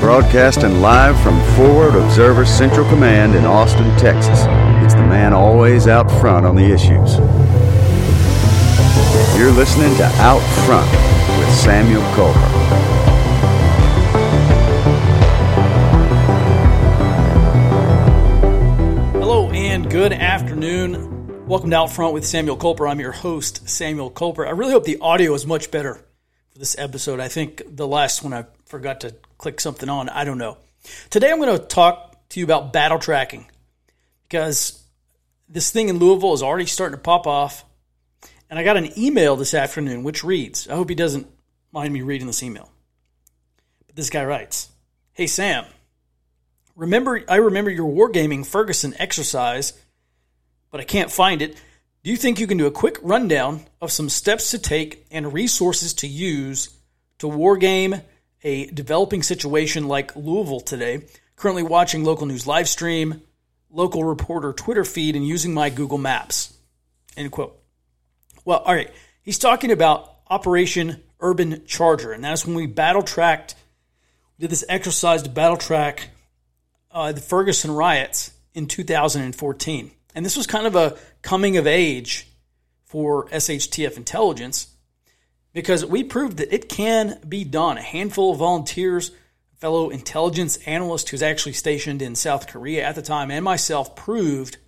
Broadcasting live from Forward Observer Central Command in Austin, Texas. It's the man always out front on the issues. You're listening to Out Front with Samuel Culper. Welcome to Out Front with Samuel Culper. I'm your host, Samuel Culper. I really hope the audio is much better for this episode. I think the last one I forgot to click something on. I don't know. Today I'm going to talk to you about battle tracking because this thing in Louisville is already starting to pop off. And I got an email this afternoon which reads I hope he doesn't mind me reading this email. But this guy writes Hey, Sam, remember I remember your wargaming Ferguson exercise, but I can't find it. Do you think you can do a quick rundown of some steps to take and resources to use to wargame a developing situation like Louisville today, currently watching local news live stream, local reporter Twitter feed, and using my Google Maps. End quote. Well, all right. He's talking about Operation Urban Charger, and that's when we battle tracked, did this exercise to battle track uh, the Ferguson riots in 2014. And this was kind of a coming of age for SHTF intelligence because we proved that it can be done. A handful of volunteers, fellow intelligence analyst who's actually stationed in South Korea at the time, and myself proved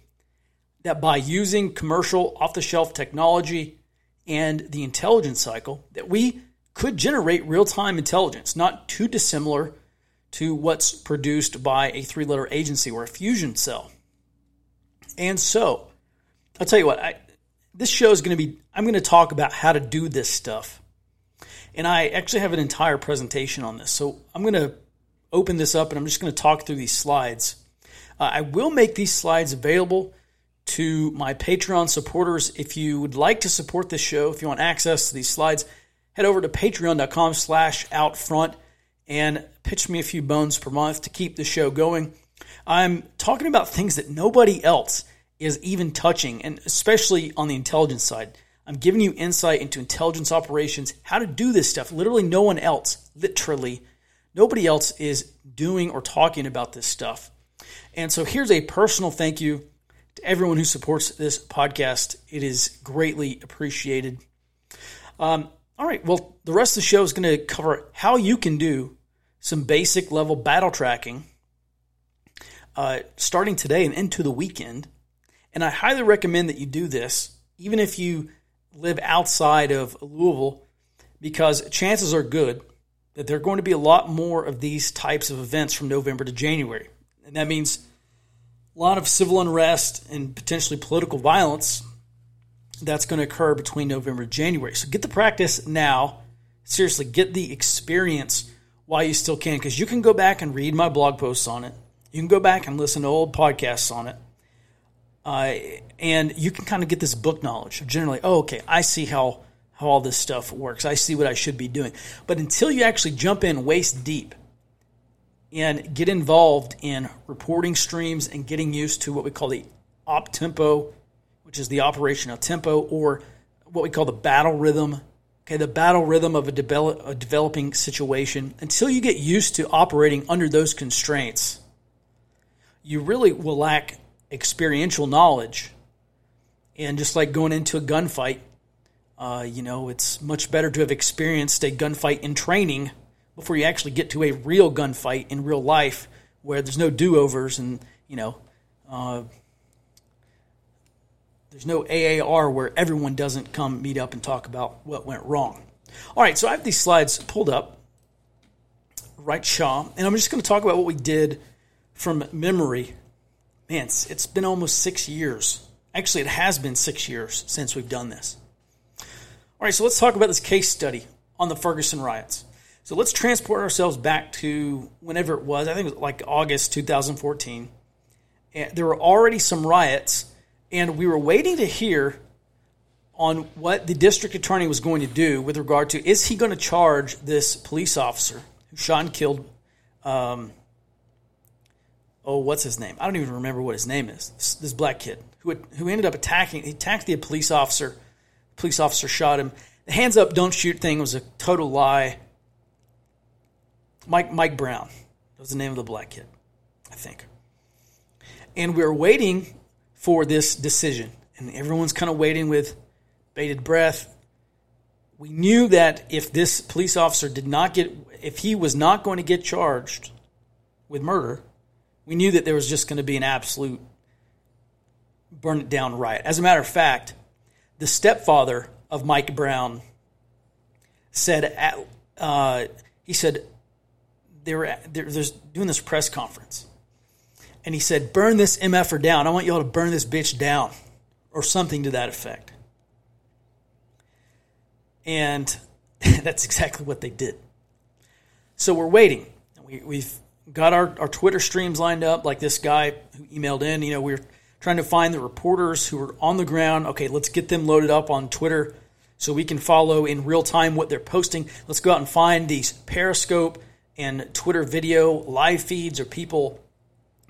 that by using commercial off the shelf technology and the intelligence cycle, that we could generate real time intelligence, not too dissimilar to what's produced by a three letter agency or a fusion cell. And so, I'll tell you what, I, this show is going to be, I'm going to talk about how to do this stuff. And I actually have an entire presentation on this. So I'm going to open this up and I'm just going to talk through these slides. Uh, I will make these slides available to my Patreon supporters. If you would like to support this show, if you want access to these slides, head over to patreon.com slash outfront and pitch me a few bones per month to keep the show going. I'm talking about things that nobody else is even touching, and especially on the intelligence side. I'm giving you insight into intelligence operations, how to do this stuff. Literally, no one else, literally, nobody else is doing or talking about this stuff. And so, here's a personal thank you to everyone who supports this podcast. It is greatly appreciated. Um, all right, well, the rest of the show is going to cover how you can do some basic level battle tracking uh, starting today and into the weekend. And I highly recommend that you do this, even if you live outside of Louisville, because chances are good that there are going to be a lot more of these types of events from November to January. And that means a lot of civil unrest and potentially political violence that's going to occur between November and January. So get the practice now. Seriously, get the experience while you still can, because you can go back and read my blog posts on it. You can go back and listen to old podcasts on it. Uh, and you can kind of get this book knowledge generally, oh, okay, I see how, how all this stuff works. I see what I should be doing. But until you actually jump in waist deep and get involved in reporting streams and getting used to what we call the op tempo, which is the operational tempo, or what we call the battle rhythm. Okay, the battle rhythm of a, develop, a developing situation. Until you get used to operating under those constraints, you really will lack experiential knowledge. And just like going into a gunfight, uh, you know, it's much better to have experienced a gunfight in training before you actually get to a real gunfight in real life where there's no do overs and, you know, uh, there's no AAR where everyone doesn't come meet up and talk about what went wrong. All right, so I have these slides pulled up, right, Shaw, and I'm just going to talk about what we did from memory man, it's, it's been almost six years. Actually, it has been six years since we've done this. All right, so let's talk about this case study on the Ferguson riots. So let's transport ourselves back to whenever it was. I think it was like August 2014. And there were already some riots, and we were waiting to hear on what the district attorney was going to do with regard to is he going to charge this police officer who shot and killed um, oh, what's his name? I don't even remember what his name is. This, this black kid who who ended up attacking. He attacked the police officer. police officer shot him. The hands up, don't shoot thing was a total lie. Mike Mike Brown was the name of the black kid, I think. And we we're waiting for this decision, and everyone's kind of waiting with bated breath. We knew that if this police officer did not get, if he was not going to get charged with murder, we knew that there was just going to be an absolute burn it down riot. As a matter of fact, the stepfather of Mike Brown said, uh, he said, they were they're, they're doing this press conference, and he said, "Burn this mf'er down. I want you all to burn this bitch down," or something to that effect. And that's exactly what they did. So we're waiting. We, we've got our, our Twitter streams lined up, like this guy who emailed in. You know, we're trying to find the reporters who are on the ground. Okay, let's get them loaded up on Twitter so we can follow in real time what they're posting. Let's go out and find these Periscope and Twitter video live feeds or people,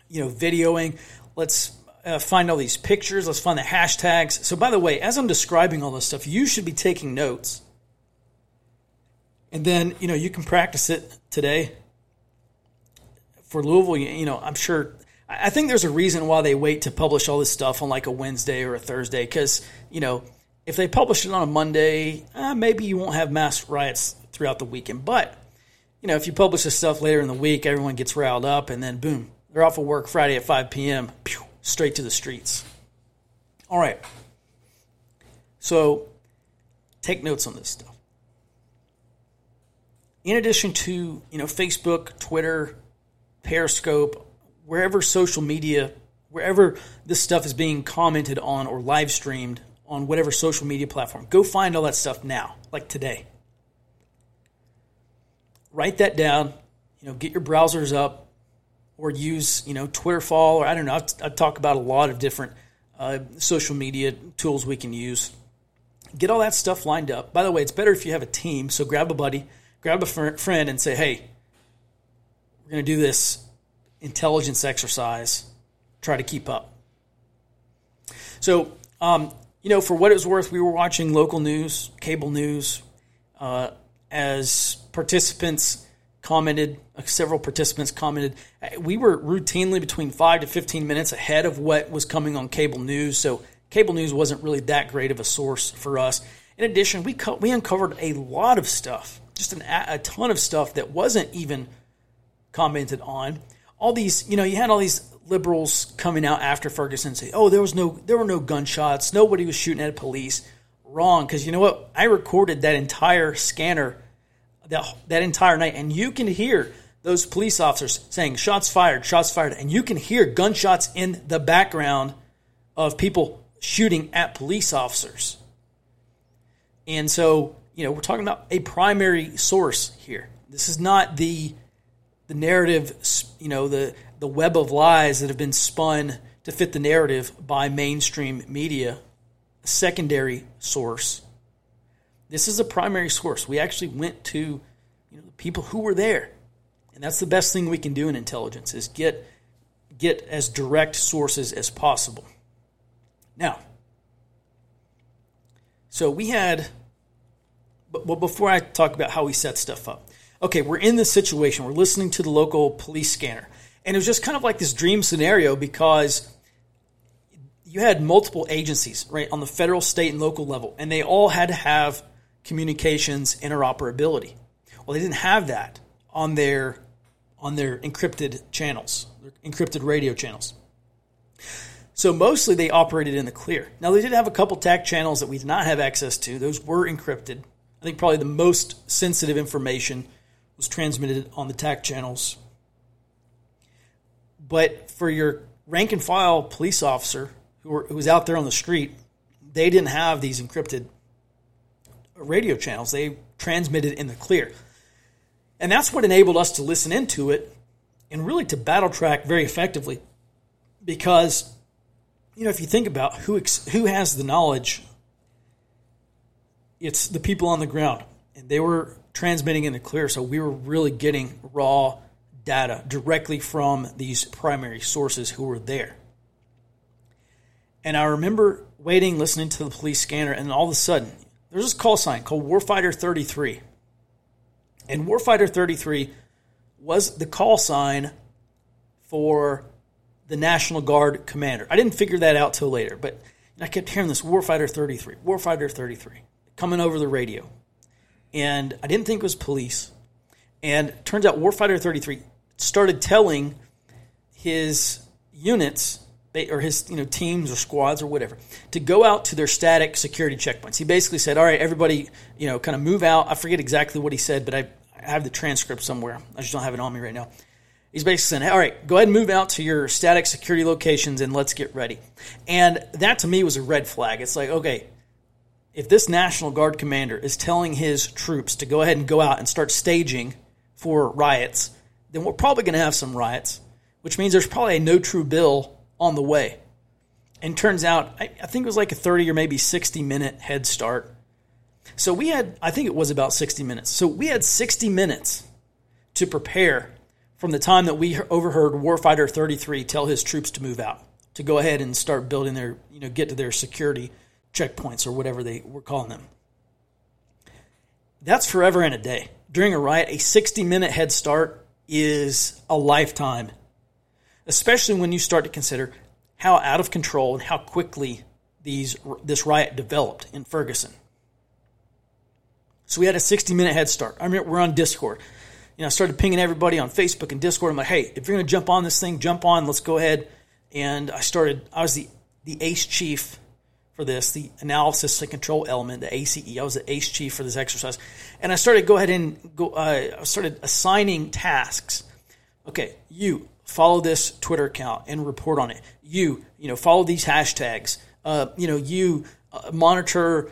you know, videoing. Let's uh, find all these pictures. Let's find the hashtags. So, by the way, as I'm describing all this stuff, you should be taking notes. And then, you know, you can practice it today. For Louisville, you know, I'm sure I think there's a reason why they wait to publish all this stuff on like a Wednesday or a Thursday because, you know, if they publish it on a Monday, uh, maybe you won't have mass riots throughout the weekend. But, you know, if you publish this stuff later in the week, everyone gets riled up and then boom, they're off of work Friday at 5 p.m., pew, straight to the streets. All right. So take notes on this stuff. In addition to, you know, Facebook, Twitter, Periscope, wherever social media, wherever this stuff is being commented on or live streamed on whatever social media platform, go find all that stuff now, like today. Write that down. You know, get your browsers up, or use you know Twitterfall, or I don't know. I talk about a lot of different uh, social media tools we can use. Get all that stuff lined up. By the way, it's better if you have a team. So grab a buddy, grab a friend, and say, "Hey, we're going to do this intelligence exercise, try to keep up. So, um, you know, for what it's worth, we were watching local news, cable news, uh, as participants commented, uh, several participants commented, we were routinely between five to 15 minutes ahead of what was coming on cable news. So, cable news wasn't really that great of a source for us. In addition, we, co- we uncovered a lot of stuff, just an, a ton of stuff that wasn't even commented on all these, you know, you had all these liberals coming out after Ferguson say, "Oh, there was no, there were no gunshots. Nobody was shooting at police." Wrong, because you know what? I recorded that entire scanner, that that entire night, and you can hear those police officers saying, "Shots fired, shots fired," and you can hear gunshots in the background of people shooting at police officers. And so, you know, we're talking about a primary source here. This is not the the narrative, you know, the the web of lies that have been spun to fit the narrative by mainstream media, a secondary source. This is a primary source. We actually went to you know, the people who were there. And that's the best thing we can do in intelligence is get get as direct sources as possible. Now, so we had but before I talk about how we set stuff up, okay, we're in this situation. We're listening to the local police scanner. And it was just kind of like this dream scenario because you had multiple agencies, right, on the federal, state, and local level, and they all had to have communications interoperability. Well, they didn't have that on their on their encrypted channels, their encrypted radio channels. So mostly they operated in the clear. Now they did have a couple TAC channels that we did not have access to. Those were encrypted. I think probably the most sensitive information was transmitted on the TAC channels. But for your rank and file police officer who, were, who was out there on the street, they didn't have these encrypted radio channels. They transmitted in the clear. And that's what enabled us to listen into it and really to battle track very effectively. Because, you know, if you think about who, ex- who has the knowledge, it's the people on the ground. And they were transmitting in the clear. So we were really getting raw data directly from these primary sources who were there. And I remember waiting, listening to the police scanner, and all of a sudden, there's this call sign called Warfighter 33. And Warfighter 33 was the call sign for the National Guard commander. I didn't figure that out till later, but I kept hearing this Warfighter 33, Warfighter 33 coming over the radio. And I didn't think it was police. And turns out Warfighter 33 started telling his units or his you know teams or squads or whatever to go out to their static security checkpoints. He basically said, "All right, everybody, you know, kind of move out." I forget exactly what he said, but I, I have the transcript somewhere. I just don't have it on me right now. He's basically saying, "All right, go ahead and move out to your static security locations and let's get ready." And that to me was a red flag. It's like, okay, if this National Guard commander is telling his troops to go ahead and go out and start staging for riots, then we're probably going to have some riots, which means there's probably a no true bill on the way. And turns out, I, I think it was like a 30 or maybe 60 minute head start. So we had, I think it was about 60 minutes. So we had 60 minutes to prepare from the time that we overheard Warfighter 33 tell his troops to move out, to go ahead and start building their, you know, get to their security checkpoints or whatever they were calling them. That's forever and a day. During a riot, a 60 minute head start is a lifetime, especially when you start to consider how out of control and how quickly these this riot developed in Ferguson. So we had a 60 minute head start. I mean, we're on Discord. You know, I started pinging everybody on Facebook and Discord. I'm like, hey, if you're going to jump on this thing, jump on. Let's go ahead. And I started. I was the the ace chief for this, the analysis and control element, the ACE. I was the ACE chief for this exercise, and I started go ahead and go. Uh, I started assigning tasks. Okay, you follow this Twitter account and report on it. You, you know, follow these hashtags. Uh, you know, you uh, monitor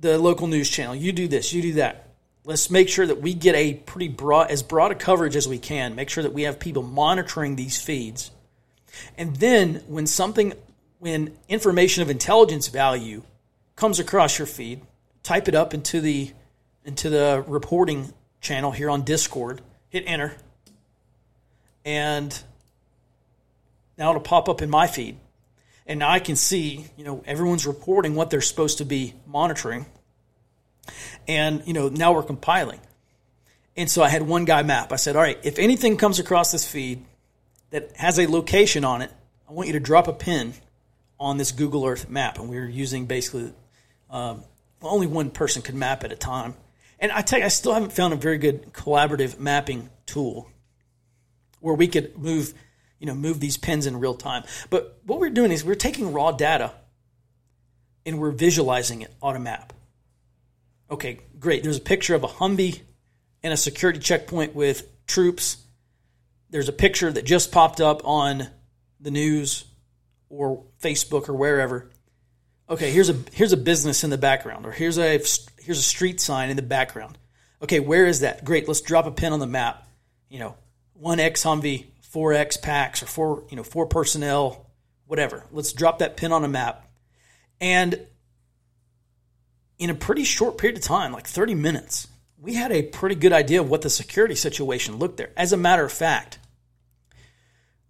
the local news channel. You do this. You do that. Let's make sure that we get a pretty broad, as broad a coverage as we can. Make sure that we have people monitoring these feeds. And then when something when information of intelligence value comes across your feed, type it up into the into the reporting channel here on Discord, hit enter, and now it'll pop up in my feed. And now I can see, you know, everyone's reporting what they're supposed to be monitoring. And, you know, now we're compiling. And so I had one guy map. I said, all right, if anything comes across this feed that has a location on it, I want you to drop a pin on this Google Earth map, and we were using basically um, only one person could map at a time. And I tell you, I still haven't found a very good collaborative mapping tool where we could move, you know, move these pins in real time. But what we're doing is we're taking raw data and we're visualizing it on a map. Okay, great. There's a picture of a Humvee and a security checkpoint with troops. There's a picture that just popped up on the news or Facebook or wherever. Okay, here's a here's a business in the background, or here's a here's a street sign in the background. Okay, where is that? Great, let's drop a pin on the map. You know, one X Humvee, four X packs, or four you know four personnel, whatever. Let's drop that pin on a map, and in a pretty short period of time, like 30 minutes, we had a pretty good idea of what the security situation looked there. As a matter of fact,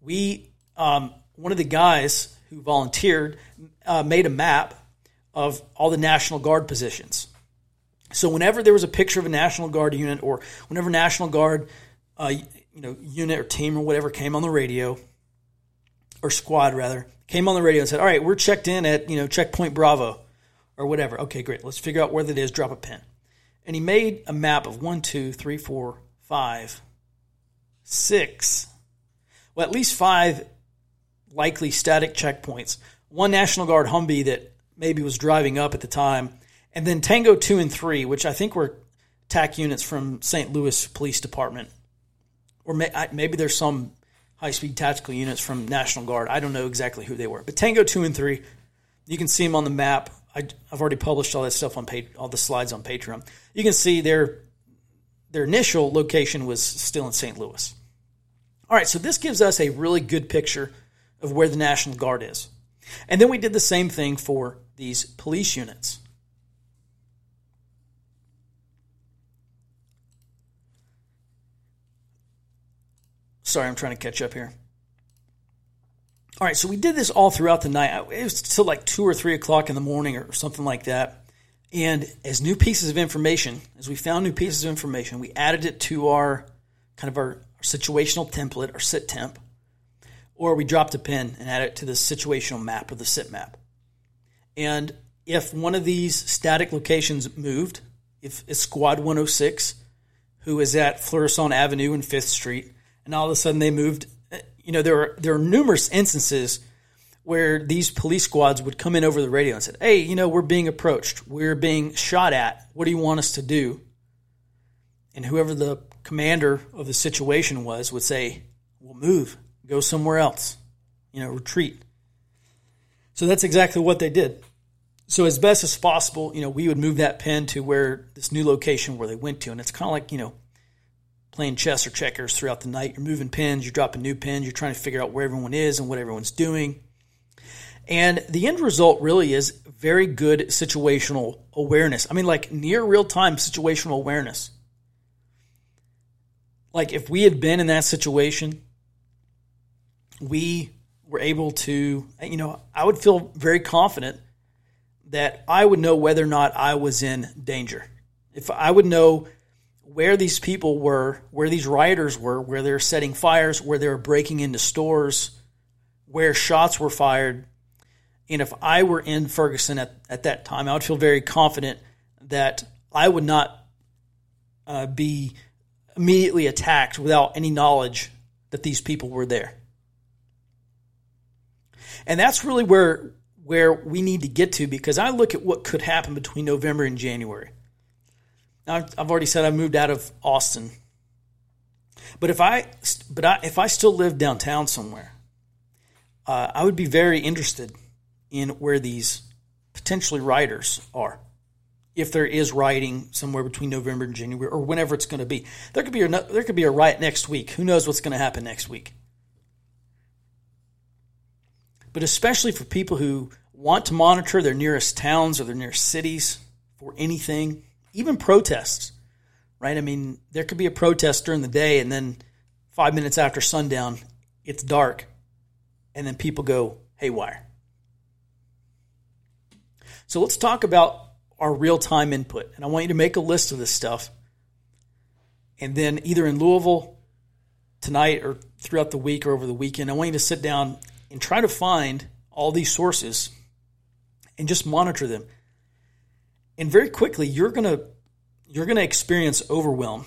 we um, one of the guys who volunteered uh, made a map of all the National Guard positions. So whenever there was a picture of a National Guard unit, or whenever National Guard, uh, you know, unit or team or whatever came on the radio, or squad rather, came on the radio and said, "All right, we're checked in at you know checkpoint Bravo, or whatever." Okay, great. Let's figure out where that is. Drop a pin. And he made a map of one, two, three, four, five, six. Well, at least five likely static checkpoints. One National Guard Humvee that maybe was driving up at the time, and then Tango 2 and 3, which I think were TAC units from St. Louis Police Department. Or may, maybe there's some high speed tactical units from National Guard. I don't know exactly who they were. But Tango 2 and 3, you can see them on the map. I, have already published all that stuff on all the slides on Patreon. You can see their their initial location was still in St. Louis. All right, so this gives us a really good picture of where the National Guard is. And then we did the same thing for these police units. Sorry, I'm trying to catch up here. All right, so we did this all throughout the night. It was till like two or three o'clock in the morning or something like that. And as new pieces of information, as we found new pieces of information, we added it to our kind of our, situational template, our sit temp, or we dropped a pin and added it to the situational map or the sit map. And if one of these static locations moved, if it's squad 106, who is at Florissant Avenue and Fifth Street, and all of a sudden they moved, eh, you know, there are there are numerous instances where these police squads would come in over the radio and said, "Hey, you know, we're being approached. We're being shot at. What do you want us to do?" And whoever the commander of the situation was would say, "We'll move. Go somewhere else. You know, retreat." So that's exactly what they did. So as best as possible, you know, we would move that pin to where this new location where they went to, and it's kind of like you know, playing chess or checkers throughout the night. You're moving pins, you're dropping new pins, you're trying to figure out where everyone is and what everyone's doing. And the end result really is very good situational awareness. I mean, like near real time situational awareness. Like if we had been in that situation, we were able to, you know, I would feel very confident that I would know whether or not I was in danger. If I would know where these people were, where these rioters were, where they're setting fires, where they're breaking into stores, where shots were fired, and if I were in Ferguson at, at that time, I would feel very confident that I would not uh, be immediately attacked without any knowledge that these people were there. And that's really where where we need to get to because I look at what could happen between November and January. Now, I've already said I moved out of Austin, but if I but I, if I still lived downtown somewhere, uh, I would be very interested in where these potentially riders are. If there is rioting somewhere between November and January, or whenever it's going to be, there could be a, there could be a riot next week. Who knows what's going to happen next week? But especially for people who want to monitor their nearest towns or their nearest cities for anything, even protests, right? I mean, there could be a protest during the day, and then five minutes after sundown, it's dark, and then people go haywire. So let's talk about our real time input. And I want you to make a list of this stuff. And then either in Louisville tonight or throughout the week or over the weekend, I want you to sit down and try to find all these sources and just monitor them. And very quickly, you're going to you're going to experience overwhelm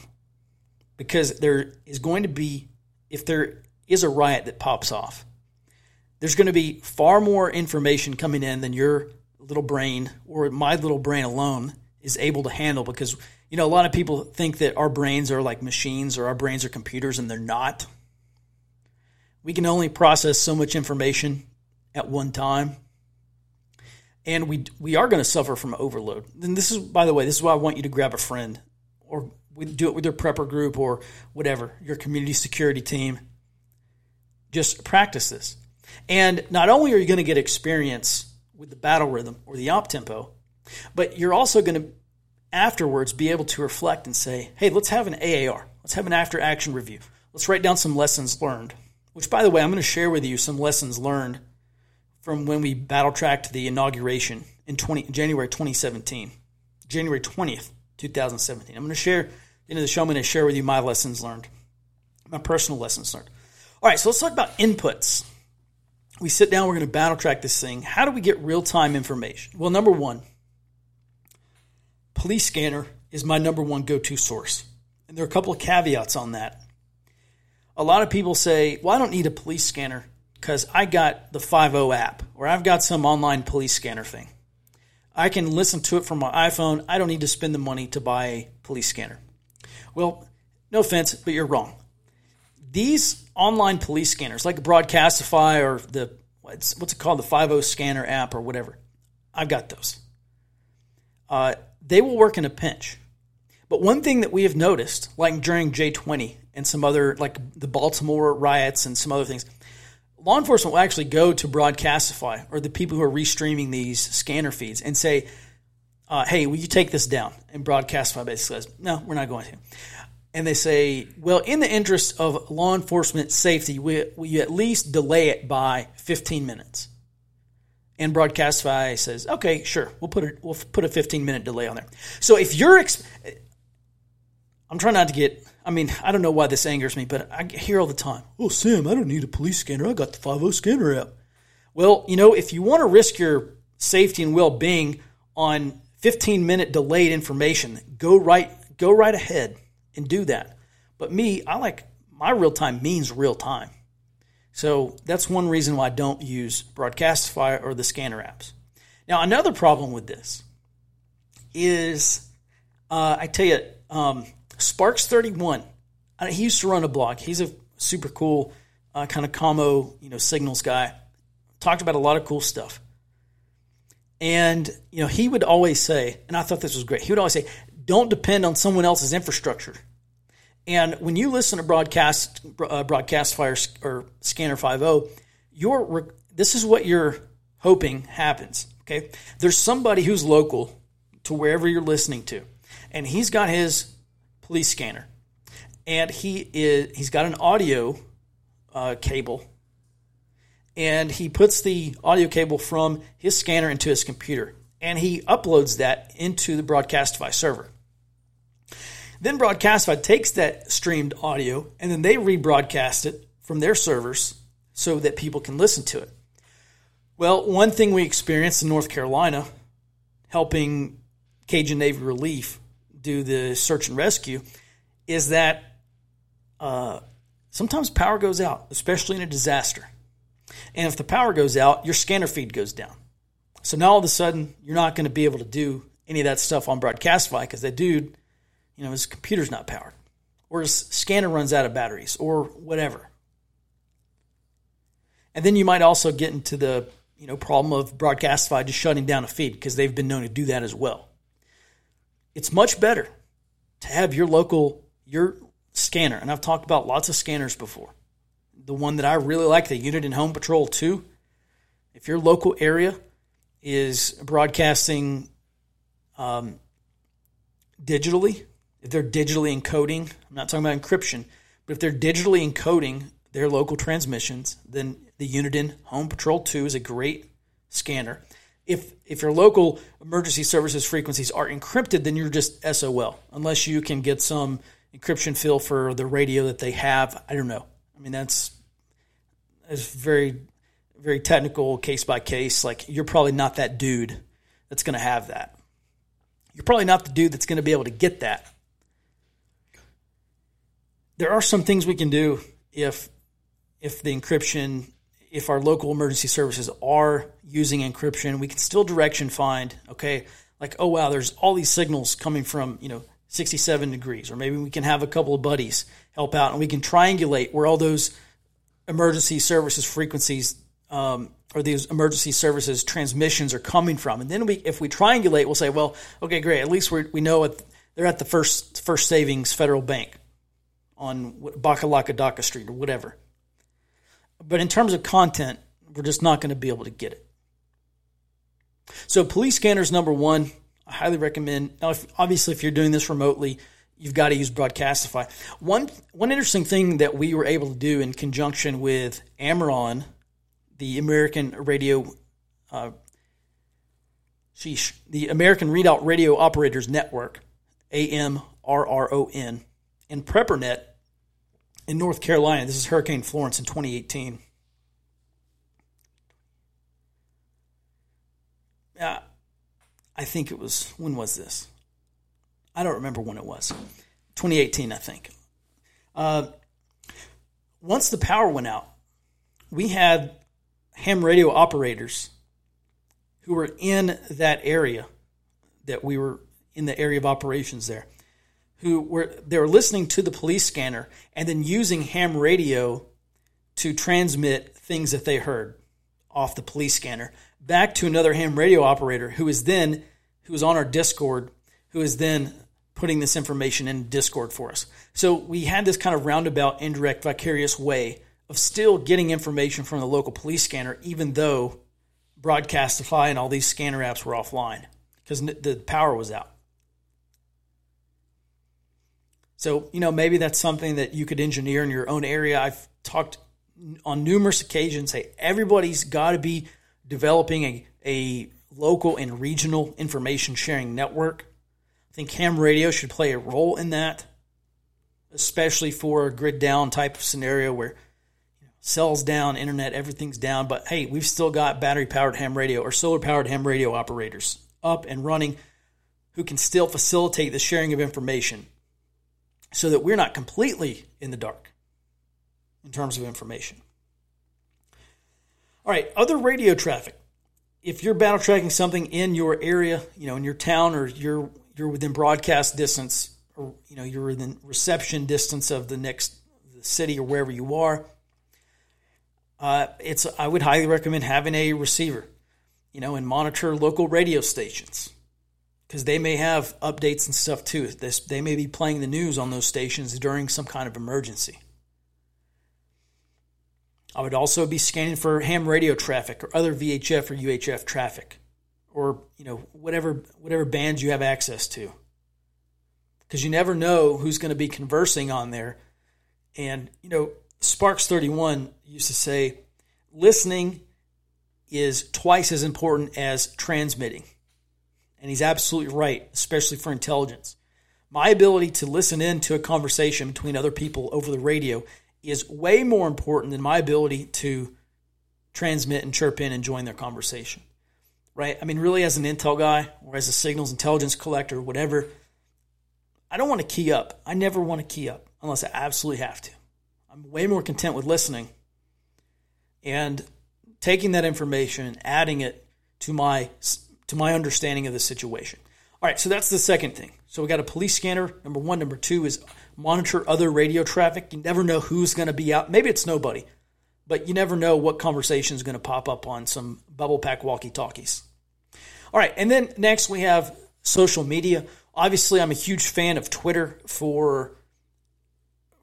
because there is going to be if there is a riot that pops off, there's going to be far more information coming in than you're little brain or my little brain alone is able to handle because you know a lot of people think that our brains are like machines or our brains are computers and they're not we can only process so much information at one time and we we are going to suffer from overload and this is by the way this is why I want you to grab a friend or do it with your prepper group or whatever your community security team just practice this and not only are you going to get experience with the battle rhythm or the op tempo, but you're also going to afterwards be able to reflect and say, hey, let's have an AAR. Let's have an after action review. Let's write down some lessons learned. Which, by the way, I'm going to share with you some lessons learned from when we battle tracked the inauguration in 20, January 2017, January 20th, 2017. I'm going to share, at the end of the show, I'm going to share with you my lessons learned, my personal lessons learned. All right, so let's talk about inputs we sit down, we're going to battle track this thing. How do we get real time information? Well, number one, Police Scanner is my number one go to source. And there are a couple of caveats on that. A lot of people say, well, I don't need a police scanner because I got the 5.0 app or I've got some online police scanner thing. I can listen to it from my iPhone. I don't need to spend the money to buy a police scanner. Well, no offense, but you're wrong these online police scanners, like Broadcastify or the what's, what's it called, the 5.0 scanner app or whatever, I've got those. Uh, they will work in a pinch. But one thing that we have noticed, like during J20 and some other, like the Baltimore riots and some other things, law enforcement will actually go to Broadcastify or the people who are restreaming these scanner feeds and say, uh, hey, will you take this down? And Broadcastify basically says, no, we're not going to and they say, well, in the interest of law enforcement safety, we, we at least delay it by 15 minutes. and Broadcastify says, "Okay, sure, we'll put a we'll put a 15 minute delay on there." So if you're, I'm trying not to get. I mean, I don't know why this angers me, but I hear all the time, "Oh, Sam, I don't need a police scanner. I got the 50 scanner app." Well, you know, if you want to risk your safety and well being on 15 minute delayed information, go right go right ahead and do that. But me, I like my real time means real time. So that's one reason why I don't use Broadcastify or the scanner apps. Now, another problem with this is uh, I tell you, um, Sparks 31, he used to run a blog. He's a super cool uh, kind of commo, you know, signals guy. Talked about a lot of cool stuff. And, you know, he would always say, and I thought this was great, he would always say, don't depend on someone else's infrastructure. And when you listen to broadcast, uh, Broadcastify or Scanner 5.0, you're, this is what you're hoping happens. Okay. There's somebody who's local to wherever you're listening to, and he's got his police scanner, and he is, he's got an audio uh, cable and he puts the audio cable from his scanner into his computer and he uploads that into the Broadcastify server. Then Broadcastify takes that streamed audio and then they rebroadcast it from their servers so that people can listen to it. Well, one thing we experienced in North Carolina, helping Cajun Navy Relief do the search and rescue, is that uh, sometimes power goes out, especially in a disaster. And if the power goes out, your scanner feed goes down. So now all of a sudden, you're not going to be able to do any of that stuff on Broadcastify because that dude, you know, his computer's not powered, or his scanner runs out of batteries, or whatever. And then you might also get into the you know problem of Broadcastify just shutting down a feed because they've been known to do that as well. It's much better to have your local your scanner, and I've talked about lots of scanners before the one that I really like, the Uniden Home Patrol 2. If your local area is broadcasting um, digitally, if they're digitally encoding, I'm not talking about encryption, but if they're digitally encoding their local transmissions, then the Uniden Home Patrol 2 is a great scanner. If if your local emergency services frequencies are encrypted, then you're just SOL, unless you can get some encryption fill for the radio that they have. I don't know. I mean, that's is very very technical case by case like you're probably not that dude that's going to have that you're probably not the dude that's going to be able to get that there are some things we can do if if the encryption if our local emergency services are using encryption we can still direction find okay like oh wow there's all these signals coming from you know 67 degrees or maybe we can have a couple of buddies help out and we can triangulate where all those emergency services frequencies um, or these emergency services transmissions are coming from. And then we, if we triangulate, we'll say, well, okay, great. At least we know it, they're at the first First Savings Federal Bank on Bakalakadaka Street or whatever. But in terms of content, we're just not going to be able to get it. So police scanners number one, I highly recommend. Now, if, obviously, if you're doing this remotely, you've got to use Broadcastify. One one interesting thing that we were able to do in conjunction with AMRRON, the American Radio, uh, sheesh, the American Redoubt Radio Operators Network, AMRRON, and PrepperNet in North Carolina. This is Hurricane Florence in 2018. Uh, I think it was when was this? I don't remember when it was. 2018, I think. Uh, once the power went out, we had ham radio operators who were in that area that we were in the area of operations there who were they were listening to the police scanner and then using ham radio to transmit things that they heard off the police scanner back to another ham radio operator who is then who was on our discord who is then putting this information in Discord for us. So we had this kind of roundabout, indirect, vicarious way of still getting information from the local police scanner, even though Broadcastify and all these scanner apps were offline because the power was out. So, you know, maybe that's something that you could engineer in your own area. I've talked on numerous occasions, say everybody's got to be developing a, a local and regional information sharing network. I think ham radio should play a role in that, especially for a grid down type of scenario where you know, cells down, internet, everything's down. But hey, we've still got battery powered ham radio or solar powered ham radio operators up and running who can still facilitate the sharing of information so that we're not completely in the dark in terms of information. All right, other radio traffic. If you're battle tracking something in your area, you know, in your town, or you're you're within broadcast distance, or you know, you're within reception distance of the next city or wherever you are, uh, it's I would highly recommend having a receiver, you know, and monitor local radio stations because they may have updates and stuff too. This, they may be playing the news on those stations during some kind of emergency. I would also be scanning for ham radio traffic or other VHF or UHF traffic, or you know whatever whatever bands you have access to, because you never know who's going to be conversing on there. And you know Sparks thirty one used to say, listening is twice as important as transmitting, and he's absolutely right, especially for intelligence. My ability to listen in to a conversation between other people over the radio is way more important than my ability to transmit and chirp in and join their conversation. Right? I mean, really, as an intel guy or as a signals intelligence collector, whatever, I don't want to key up. I never want to key up unless I absolutely have to. I'm way more content with listening and taking that information and adding it to my to my understanding of the situation. All right, so that's the second thing. So we got a police scanner. Number one. Number two is monitor other radio traffic. You never know who's going to be out. Maybe it's nobody, but you never know what conversation is going to pop up on some bubble pack walkie talkies. All right, and then next we have social media. Obviously, I'm a huge fan of Twitter for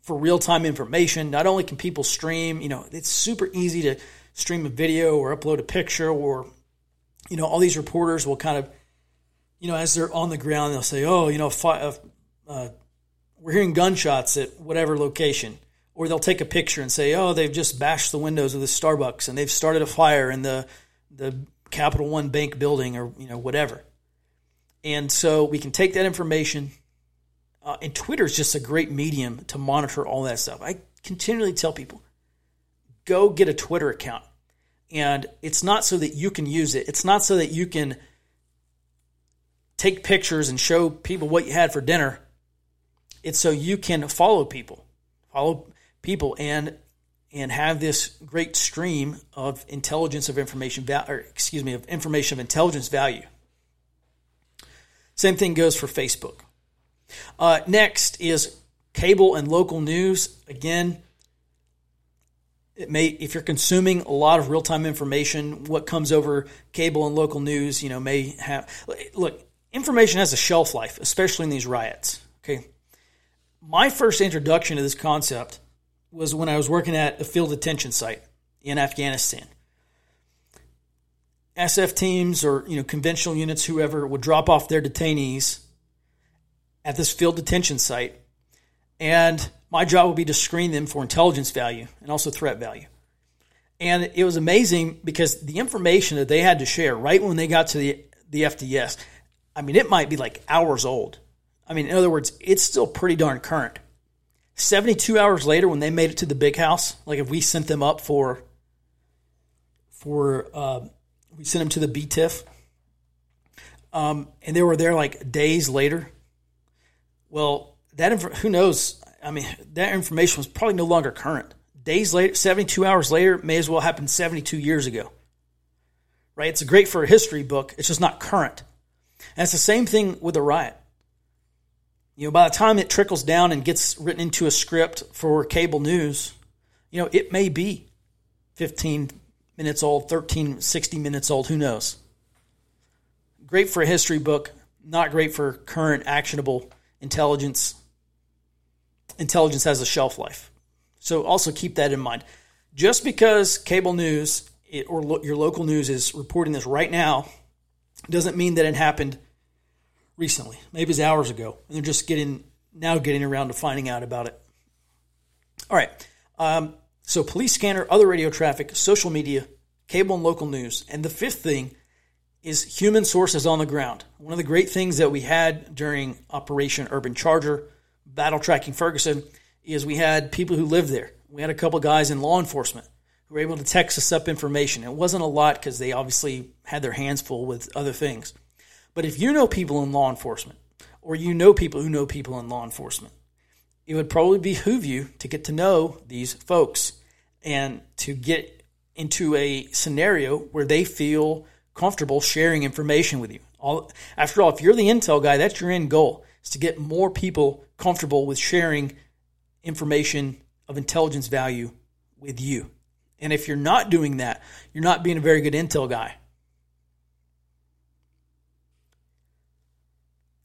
for real time information. Not only can people stream, you know, it's super easy to stream a video or upload a picture, or you know, all these reporters will kind of, you know, as they're on the ground, they'll say, "Oh, you know, fi- uh, we're hearing gunshots at whatever location. Or they'll take a picture and say, oh, they've just bashed the windows of the Starbucks and they've started a fire in the, the Capital One Bank building or, you know, whatever. And so we can take that information. Uh, and Twitter is just a great medium to monitor all that stuff. I continually tell people, go get a Twitter account. And it's not so that you can use it. It's not so that you can take pictures and show people what you had for dinner it's so you can follow people, follow people, and and have this great stream of intelligence of information, or excuse me, of information of intelligence value. Same thing goes for Facebook. Uh, next is cable and local news. Again, it may if you're consuming a lot of real time information, what comes over cable and local news, you know, may have look. Information has a shelf life, especially in these riots. Okay, my first introduction to this concept was when I was working at a field detention site in Afghanistan. SF teams or you know conventional units, whoever would drop off their detainees at this field detention site, and my job would be to screen them for intelligence value and also threat value. And it was amazing because the information that they had to share right when they got to the the FDS, I mean, it might be like hours old. I mean, in other words, it's still pretty darn current. 72 hours later, when they made it to the big house, like if we sent them up for, for, uh, we sent them to the BTIF, um, and they were there like days later. Well, that inf- who knows? I mean, that information was probably no longer current. Days later, 72 hours later, may as well happen 72 years ago. Right? It's great for a history book. It's just not current. And it's the same thing with a riot. You know, by the time it trickles down and gets written into a script for cable news, you know, it may be 15 minutes old, 13, 60 minutes old, who knows? Great for a history book, not great for current actionable intelligence. Intelligence has a shelf life. So also keep that in mind. Just because cable news or your local news is reporting this right now doesn't mean that it happened recently. Maybe it's hours ago, and they're just getting now getting around to finding out about it. All right. Um, so police scanner, other radio traffic, social media, cable and local news. And the fifth thing is human sources on the ground. One of the great things that we had during Operation Urban Charger, battle tracking Ferguson, is we had people who lived there. We had a couple guys in law enforcement who were able to text us up information. It wasn't a lot because they obviously had their hands full with other things. But if you know people in law enforcement, or you know people who know people in law enforcement, it would probably behoove you to get to know these folks and to get into a scenario where they feel comfortable sharing information with you. All, after all, if you're the intel guy, that's your end goal is to get more people comfortable with sharing information of intelligence value with you. And if you're not doing that, you're not being a very good intel guy.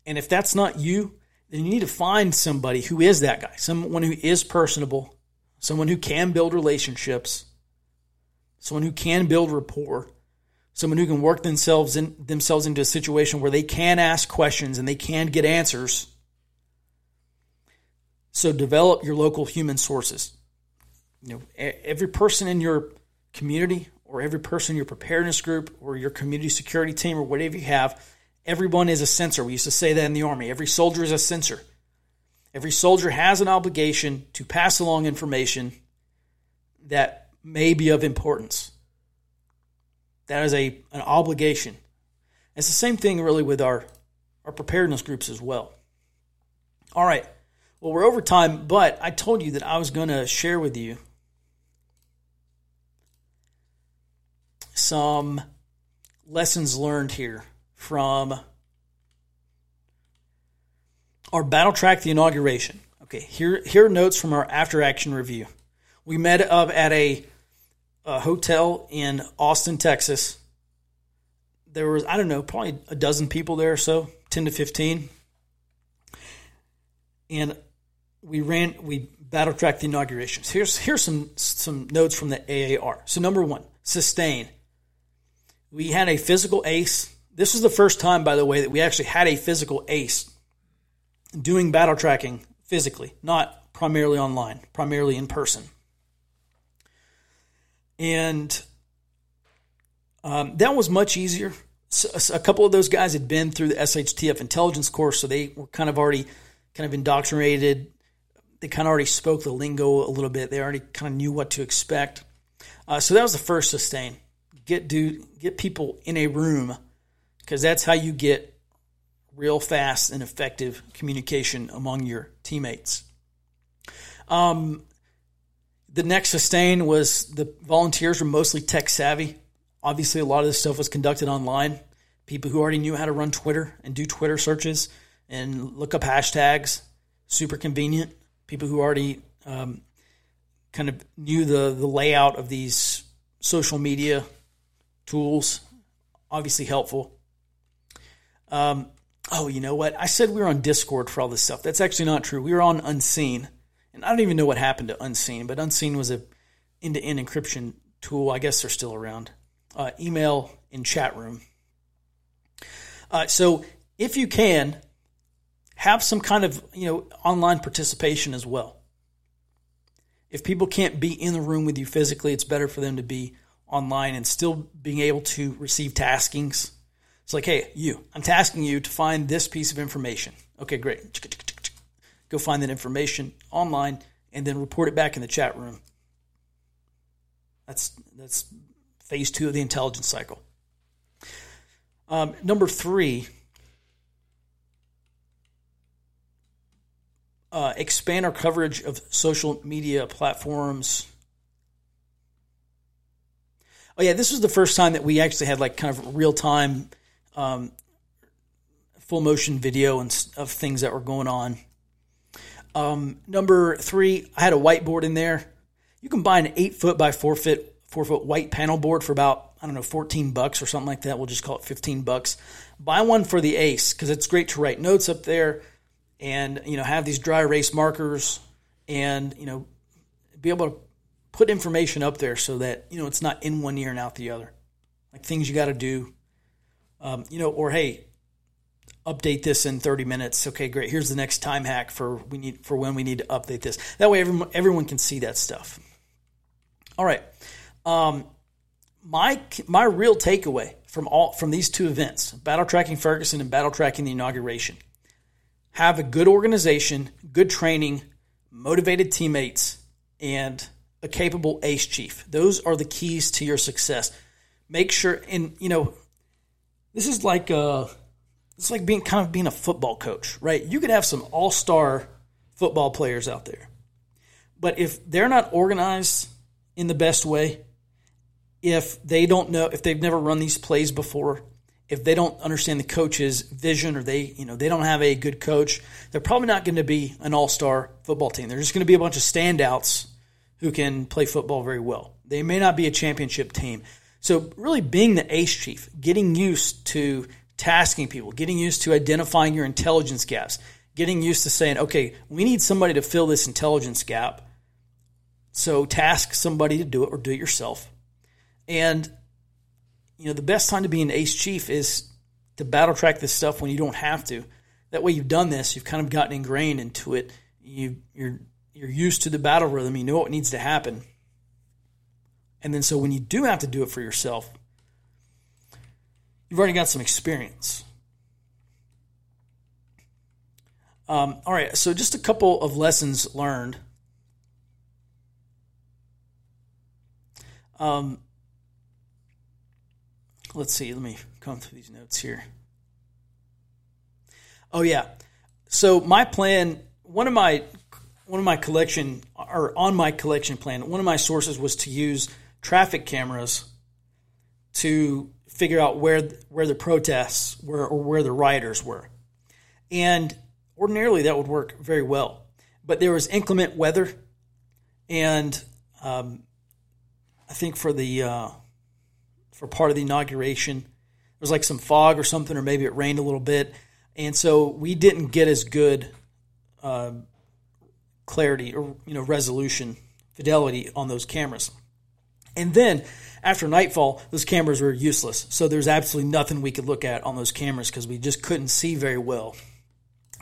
And if that's not you, then you need to find somebody who is that guy, someone who is personable, someone who can build relationships, someone who can build rapport, someone who can work themselves in, themselves into a situation where they can ask questions and they can get answers. So develop your local human sources. You know, every person in your community or every person in your preparedness group or your community security team or whatever you have, everyone is a sensor. We used to say that in the army. Every soldier is a sensor. Every soldier has an obligation to pass along information that may be of importance. That is a an obligation. It's the same thing really with our our preparedness groups as well. All right. Well, we're over time, but I told you that I was going to share with you some lessons learned here from our battle track the inauguration. Okay, here here are notes from our after action review. We met up at a a hotel in Austin, Texas. There was, I don't know, probably a dozen people there or so, 10 to 15. And we ran, we battle tracked the inaugurations. Here's, here's some, some notes from the AAR. So, number one, sustain. We had a physical ace. This was the first time, by the way, that we actually had a physical ace doing battle tracking physically, not primarily online, primarily in person. And um, that was much easier. So a couple of those guys had been through the SHTF intelligence course, so they were kind of already kind of indoctrinated. They kind of already spoke the lingo a little bit. They already kind of knew what to expect. Uh, so that was the first sustain. Get do get people in a room because that's how you get real fast and effective communication among your teammates. Um, the next sustain was the volunteers were mostly tech savvy. Obviously, a lot of this stuff was conducted online. People who already knew how to run Twitter and do Twitter searches and look up hashtags, super convenient. People who already um, kind of knew the, the layout of these social media tools, obviously helpful. Um, oh, you know what? I said we were on Discord for all this stuff. That's actually not true. We were on Unseen and I don't even know what happened to Unseen, but Unseen was a end-to-end encryption tool. I guess they're still around. Uh, email in chat room. Uh, so if you can, have some kind of you know online participation as well. If people can't be in the room with you physically, it's better for them to be online and still being able to receive taskings. It's like, hey, you, I'm tasking you to find this piece of information. Okay, great go find that information online, and then report it back in the chat room. That's that's phase two of the intelligence cycle. Um, number three, uh, expand our coverage of social media platforms. Oh yeah, this was the first time that we actually had like kind of real time, um, full motion video and of things that were going on um, number three, I had a whiteboard in there. You can buy an eight foot by four foot four foot white panel board for about I don't know fourteen bucks or something like that. We'll just call it fifteen bucks. Buy one for the Ace because it's great to write notes up there, and you know have these dry erase markers, and you know be able to put information up there so that you know it's not in one ear and out the other, like things you got to do. Um, you know, or hey, update this in 30 minutes. Okay, great. Here's the next time hack for we need for when we need to update this. That way everyone everyone can see that stuff. All right. Um, my my real takeaway from all from these two events, battle tracking Ferguson and battle tracking the inauguration, have a good organization, good training, motivated teammates, and a capable ace chief. Those are the keys to your success. Make sure, and you know, this is like uh it's like being kind of being a football coach, right? You could have some all star football players out there, but if they're not organized in the best way, if they don't know, if they've never run these plays before, if they don't understand the coach's vision or they, you know, they don't have a good coach, they're probably not going to be an all-star football team. They're just going to be a bunch of standouts who can play football very well. They may not be a championship team. So really being the ace chief, getting used to tasking people, getting used to identifying your intelligence gaps, getting used to saying, okay, we need somebody to fill this intelligence gap. So task somebody to do it or do it yourself. And you know, the best time to be an ace chief is to battle track this stuff when you don't have to. That way, you've done this. You've kind of gotten ingrained into it. You you're you're used to the battle rhythm. You know what needs to happen. And then, so when you do have to do it for yourself, you've already got some experience. Um, all right, so just a couple of lessons learned. Um, let's see, let me come through these notes here. Oh yeah. So my plan, one of my one of my collection or on my collection plan, one of my sources was to use traffic cameras to figure out where where the protests were or where the rioters were. And ordinarily that would work very well. But there was inclement weather and um, I think for the uh, for part of the inauguration. There was like some fog or something, or maybe it rained a little bit, and so we didn't get as good uh, clarity or you know resolution fidelity on those cameras. And then after nightfall, those cameras were useless. So there's absolutely nothing we could look at on those cameras because we just couldn't see very well.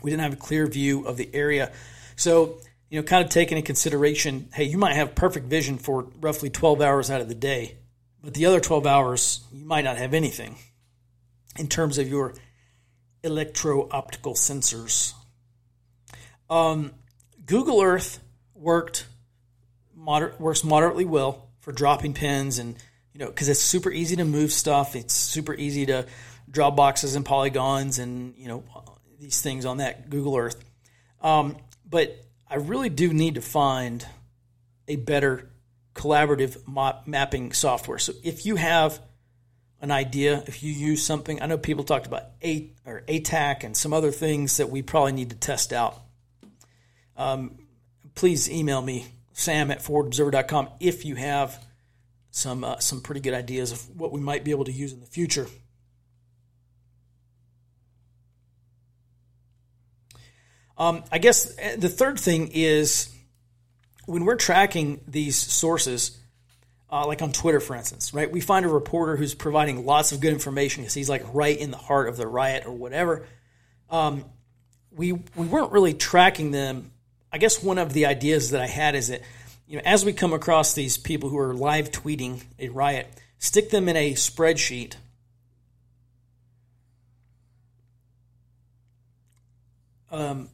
We didn't have a clear view of the area. So, you know, kind of taking into consideration, hey, you might have perfect vision for roughly 12 hours out of the day. But the other 12 hours, you might not have anything in terms of your electro optical sensors. Um, Google Earth worked moder- works moderately well for dropping pins and you know because it's super easy to move stuff. It's super easy to draw boxes and polygons and you know these things on that Google Earth. Um, but I really do need to find a better collaborative map- mapping software. So if you have an idea, if you use something, I know people talked about A or ATAK and some other things that we probably need to test out. Um, please email me, sam at forwardobserver.com, if you have some uh, some pretty good ideas of what we might be able to use in the future. Um, I guess uh, the third thing is when we're tracking these sources, uh, like on Twitter, for instance, right? We find a reporter who's providing lots of good information because he's like right in the heart of the riot or whatever. Um, we we weren't really tracking them. I guess one of the ideas that I had is that you know as we come across these people who are live tweeting a riot, stick them in a spreadsheet. Um,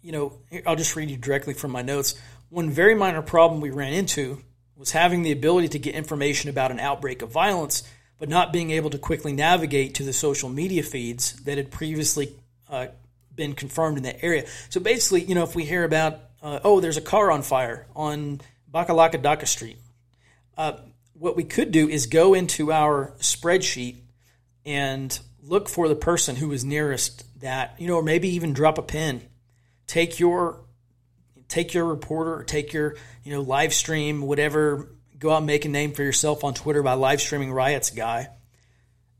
you know, I'll just read you directly from my notes. One very minor problem we ran into was having the ability to get information about an outbreak of violence, but not being able to quickly navigate to the social media feeds that had previously uh, been confirmed in that area. So basically, you know, if we hear about, uh, oh, there's a car on fire on Bakalaka Daka Street, uh, what we could do is go into our spreadsheet and look for the person who was nearest that, you know, or maybe even drop a pin take your take your reporter or take your you know live stream whatever go out and make a name for yourself on twitter by live streaming riots guy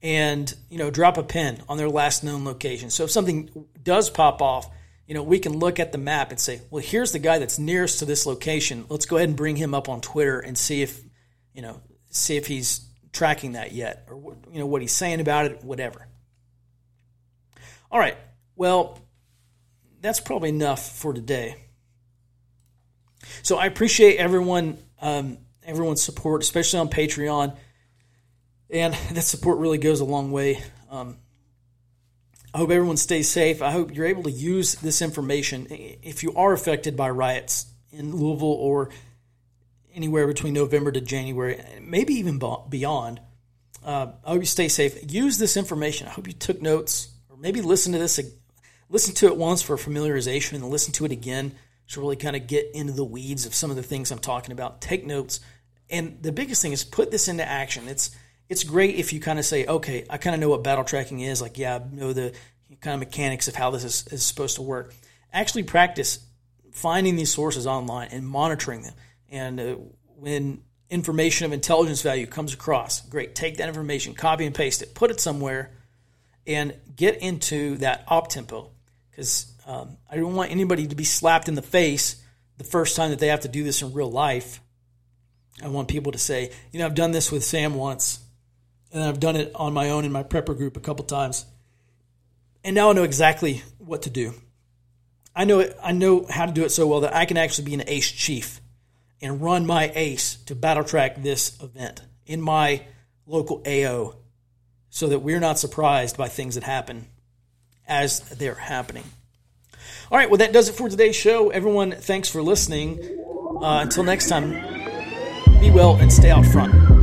and you know drop a pin on their last known location so if something does pop off you know we can look at the map and say well here's the guy that's nearest to this location let's go ahead and bring him up on twitter and see if you know see if he's tracking that yet or you know what he's saying about it whatever all right well that's probably enough for today. So I appreciate everyone um, everyone's support, especially on Patreon. And that support really goes a long way. Um, I hope everyone stays safe. I hope you're able to use this information if you are affected by riots in Louisville or anywhere between November to January, maybe even beyond. Uh, I hope you stay safe. Use this information. I hope you took notes or maybe listen to this, listen to it once for familiarization and listen to it again to really kind of get into the weeds of some of the things I'm talking about. Take notes. And the biggest thing is put this into action. It's it's great if you kind of say, okay, I kind of know what battle tracking is. Like, yeah, I know the kind of mechanics of how this is, is supposed to work. Actually practice finding these sources online and monitoring them. And uh, when information of intelligence value comes across, great, take that information, copy and paste it, put it somewhere, and get into that op tempo. Because um, I don't want anybody to be slapped in the face the first time that they have to do this in real life. I want people to say, you know, I've done this with Sam once and I've done it on my own in my prepper group a couple times. And now I know exactly what to do. I know it, I know how to do it so well that I can actually be an ace chief and run my ace to battle track this event in my local AO so that we're not surprised by things that happen as they're happening. All right, well, that does it for today's show. Everyone, thanks for listening. Uh, until next time, be well and stay out front.